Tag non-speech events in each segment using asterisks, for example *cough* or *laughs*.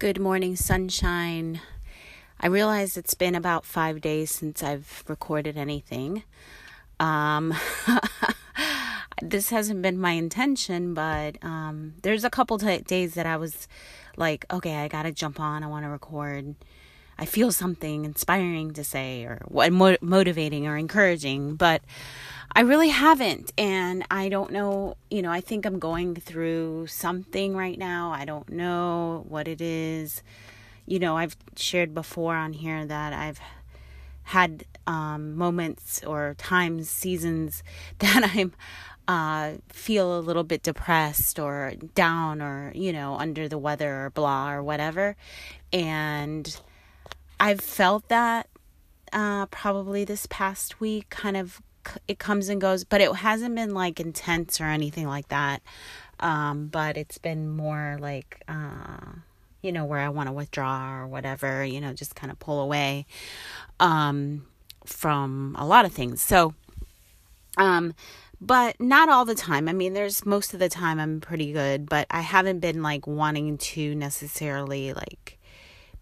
Good morning, sunshine. I realize it's been about five days since I've recorded anything. Um, *laughs* this hasn't been my intention, but um, there's a couple t- days that I was like, okay, I gotta jump on. I want to record. I feel something inspiring to say, or what motivating or encouraging, but I really haven't. And I don't know, you know, I think I'm going through something right now. I don't know what it is. You know, I've shared before on here that I've had um, moments or times, seasons *laughs* that I'm uh, feel a little bit depressed or down or, you know, under the weather or blah or whatever. And I've felt that uh, probably this past week, kind of it comes and goes, but it hasn't been like intense or anything like that. Um, but it's been more like, uh, you know, where I want to withdraw or whatever, you know, just kind of pull away um, from a lot of things. So, um, but not all the time. I mean, there's most of the time I'm pretty good, but I haven't been like wanting to necessarily like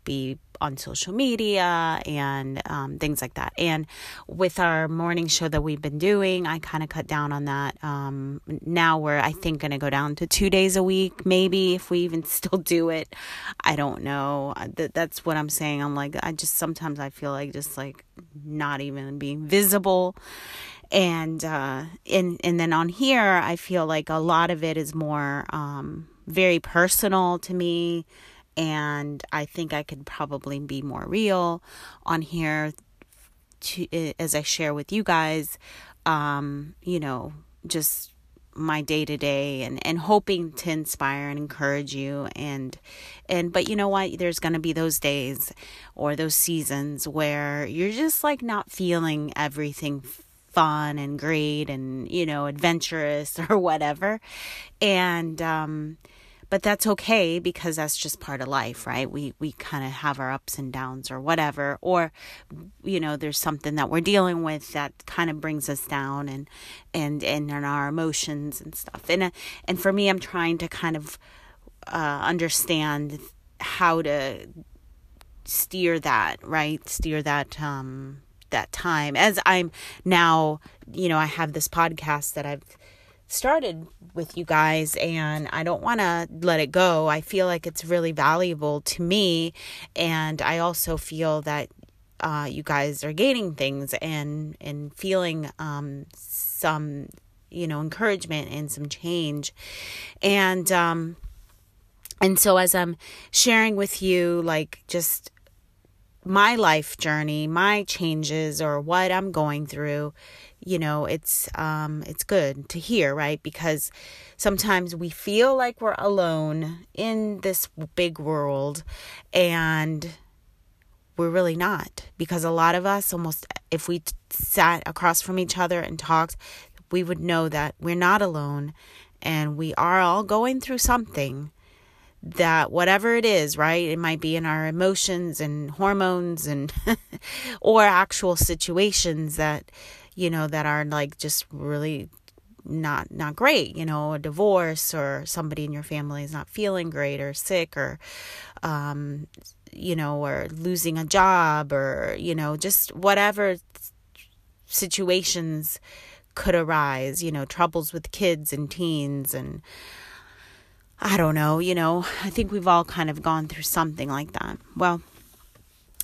be on social media and um, things like that. And with our morning show that we've been doing, I kind of cut down on that. Um, now we're, I think, going to go down to two days a week, maybe if we even *laughs* still do it. I don't know. That, that's what I'm saying. I'm like, I just sometimes I feel like just like not even being visible and uh and and then on here i feel like a lot of it is more um very personal to me and I think I could probably be more real on here to as I share with you guys um you know just my day to day and and hoping to inspire and encourage you. And and but you know what? There's going to be those days or those seasons where you're just like not feeling everything fun and great and you know adventurous *laughs* or whatever. And um but that's okay because that's just part of life right? We we kind of have our ups and downs or whatever or you know there's something that we're dealing with that kind of brings us down and and and in our emotions and stuff. And uh, and for me I'm trying to kind of uh, understand how to steer that right? Steer that um that time. As I'm now you know I have this podcast that I've started with you guys and I don't want to let it go. I feel like it's really valuable to me and I also feel that uh, you guys are gaining things and and feeling um, some you know encouragement and some change and um and so as I'm sharing with you like just my life journey, my changes or what I'm going through, you know it's um it's good to hear right? Because sometimes we feel like we're alone in this big world and we're really not. Because a lot of us almost if we sat across from each other and talked we would know that we're not alone and we are all going through something that whatever it is, right? It might be in our emotions and hormones and *laughs* or actual situations that you know, that are like just really not not great you know a divorce or somebody in your family is not feeling great or sick or um you know or losing a job or you know just whatever situations could arise you know troubles with kids and teens and i don't know you know i think we've all kind of gone through something like that well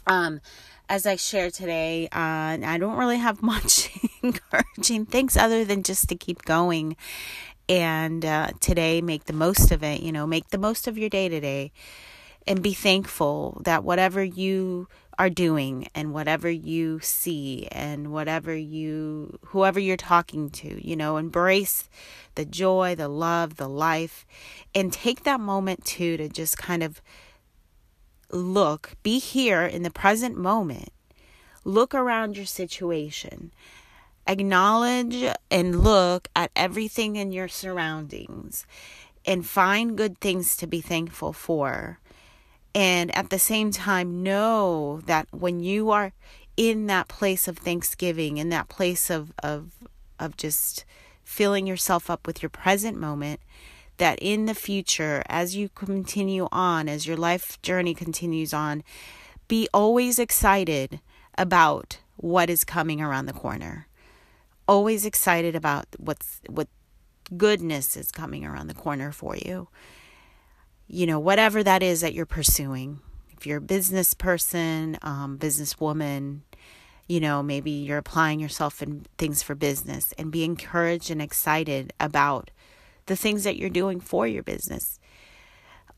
um as I share today, uh, I don't really have *laughs* much encouraging things other than just to keep going. And uh, today, make the most of it. You know, make the most of your day today. and be thankful that whatever you are doing and whatever you see and whatever you whoever you're talking to you know embrace the joy the love the life and take that moment too to just kind of look be here in the present moment. Look around your situation. Acknowledge and look at everything in your surroundings and find good things to be thankful for and at the same time know that when you are in that place of thanksgiving in that place of of of just filling yourself up with your present moment that in the future as you continue on as your life journey continues on be always excited about what is coming around the corner. Always excited about what's what goodness is coming around the corner for you you know, whatever that is that you're pursuing. If you're a business person, um, businesswoman, you know, maybe you're applying yourself in things for business and be encouraged and excited about the things that you're doing for your business.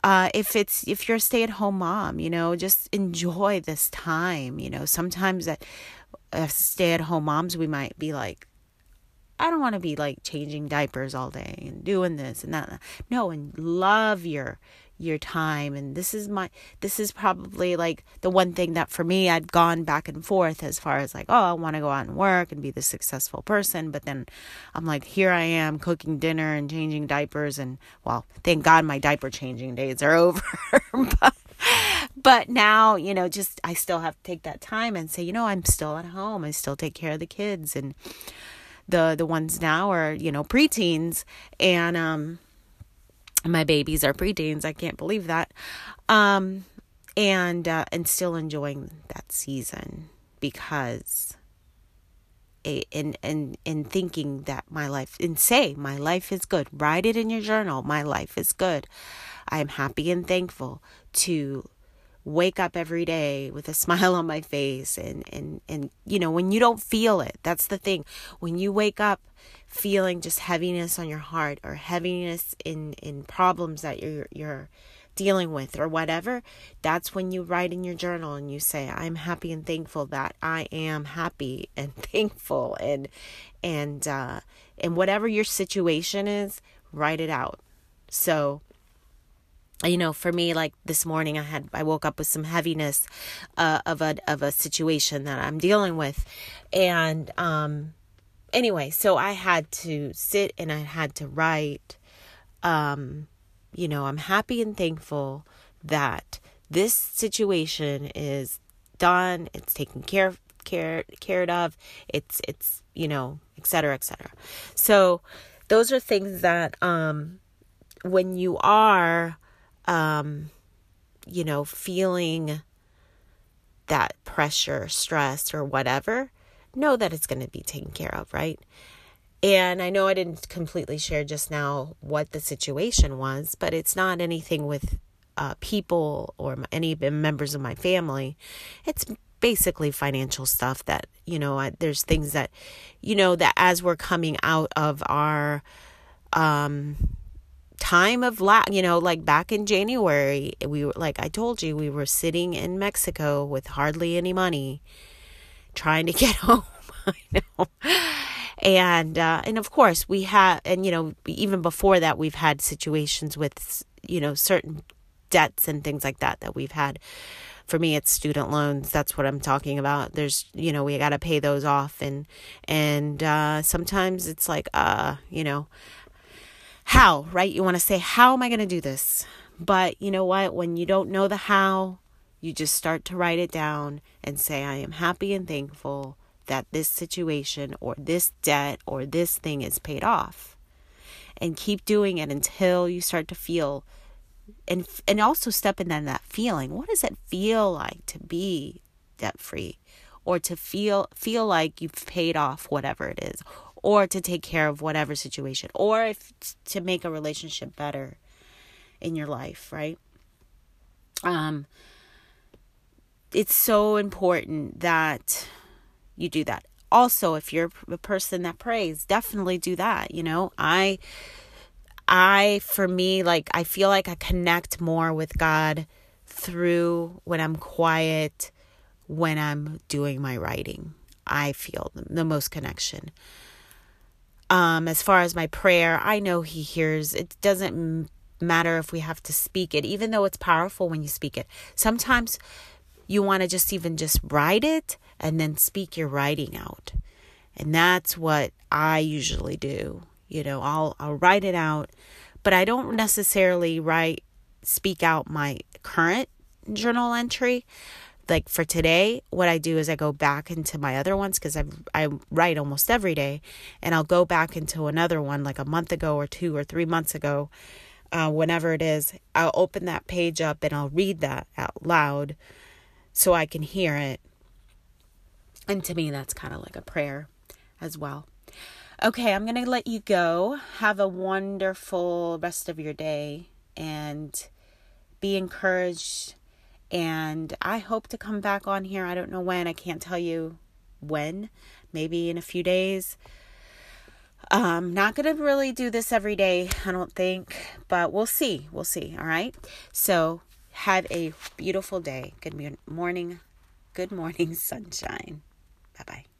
Uh, if it's if you're a stay-at-home mom, you know, just enjoy this time. You know, sometimes that stay-at-home moms, we might be like, I don't want to be like changing diapers all day and doing this and that. No, and love your your time and this is my this is probably like the one thing that for me I'd gone back and forth as far as like oh I want to go out and work and be the successful person but then I'm like here I am cooking dinner and changing diapers and well thank God my diaper changing days are *laughs* over but but now you know just I still have to take that time and say you know I'm still at home I still take care of the kids and the the ones now are you know preteens. And um my babies are preteens. I can't believe that. Um and uh, and still enjoying that season because in in in thinking that my life and say my life is good write it in your journal my life is good. I am happy and thankful to wake up every day with a *laughs* smile on my face and and and you know when you don't feel it that's the thing. When you wake up feeling just heaviness on your heart or heaviness in in problems that you're you're dealing with or whatever that's when you write in your journal and you say i'm happy and thankful that i am happy *laughs* and thankful. And and uh and whatever your situation is write it out. So you know for me like this morning i had i woke up with some heaviness uh, of a of a situation that i'm dealing with. And um anyway so i had to sit and i had to write um you know i'm happy and thankful that this situation is done it's taken care of care cared of it's it's you know etc etc so those are things that um when you are um, you know, feeling that pressure, stress, or whatever, know that it's going to be taken care of, right? And I know I didn't completely share just now what the situation was, but it's not anything with uh, people or any members of my family. It's basically financial stuff that, you know, I, there's things that, you know, that as we're coming out of our, um, time of la you know like back in January we were like I told you we were sitting in Mexico with hardly any money trying to *laughs* get home I know. And uh, and of course we had and you know even before that we've had situations with you know certain debts and things like that that we've had. For me it's student loans. That's what i'm talking about. There's you know we got to pay those off and and uh sometimes it's like uh you know how, right? You want to say, How am I going to do this? But you know what? When you don't know the how, you just start to write it down and say, I am happy and thankful that this situation or this debt or this thing is paid off. And keep doing it until you start to feel and and also step in that feeling. What does it feel like to be debt free or to feel feel like you've paid off whatever it is or to take care of whatever situation or if to make a relationship better in your life, right? Um it's so important that you do that. Also, if you're a person that prays, definitely do that, you know? I I for me like I feel like I connect more with God through when I'm quiet, when I'm doing my writing. I feel the most connection. Um, as far as my prayer, I know He hears. It doesn't matter if we have to speak it, even though it's powerful when you speak it. Sometimes you want to just even just write it and then speak your writing out. And that's what I usually do. You know, I'll I'll write it out, but I don't necessarily write speak out my current journal entry. Like for today, what I do is I go back into my other ones because I I write almost every day, and I'll go back into another one like a month ago or two or three months ago, uh, whenever it is. I'll open that page up and I'll read that out loud, so I can hear it. And to me, that's kind of like a prayer as well. Okay, I'm to let you go. Have a wonderful rest of your day and be encouraged. And I hope to come back on here. I don't know when. I can't tell you when. Maybe in a few days. Um, not to really do this every day, I don't think, but we'll see. We'll see. All right. So, have a beautiful day. Good morning. Good morning, *laughs* sunshine. Bye bye.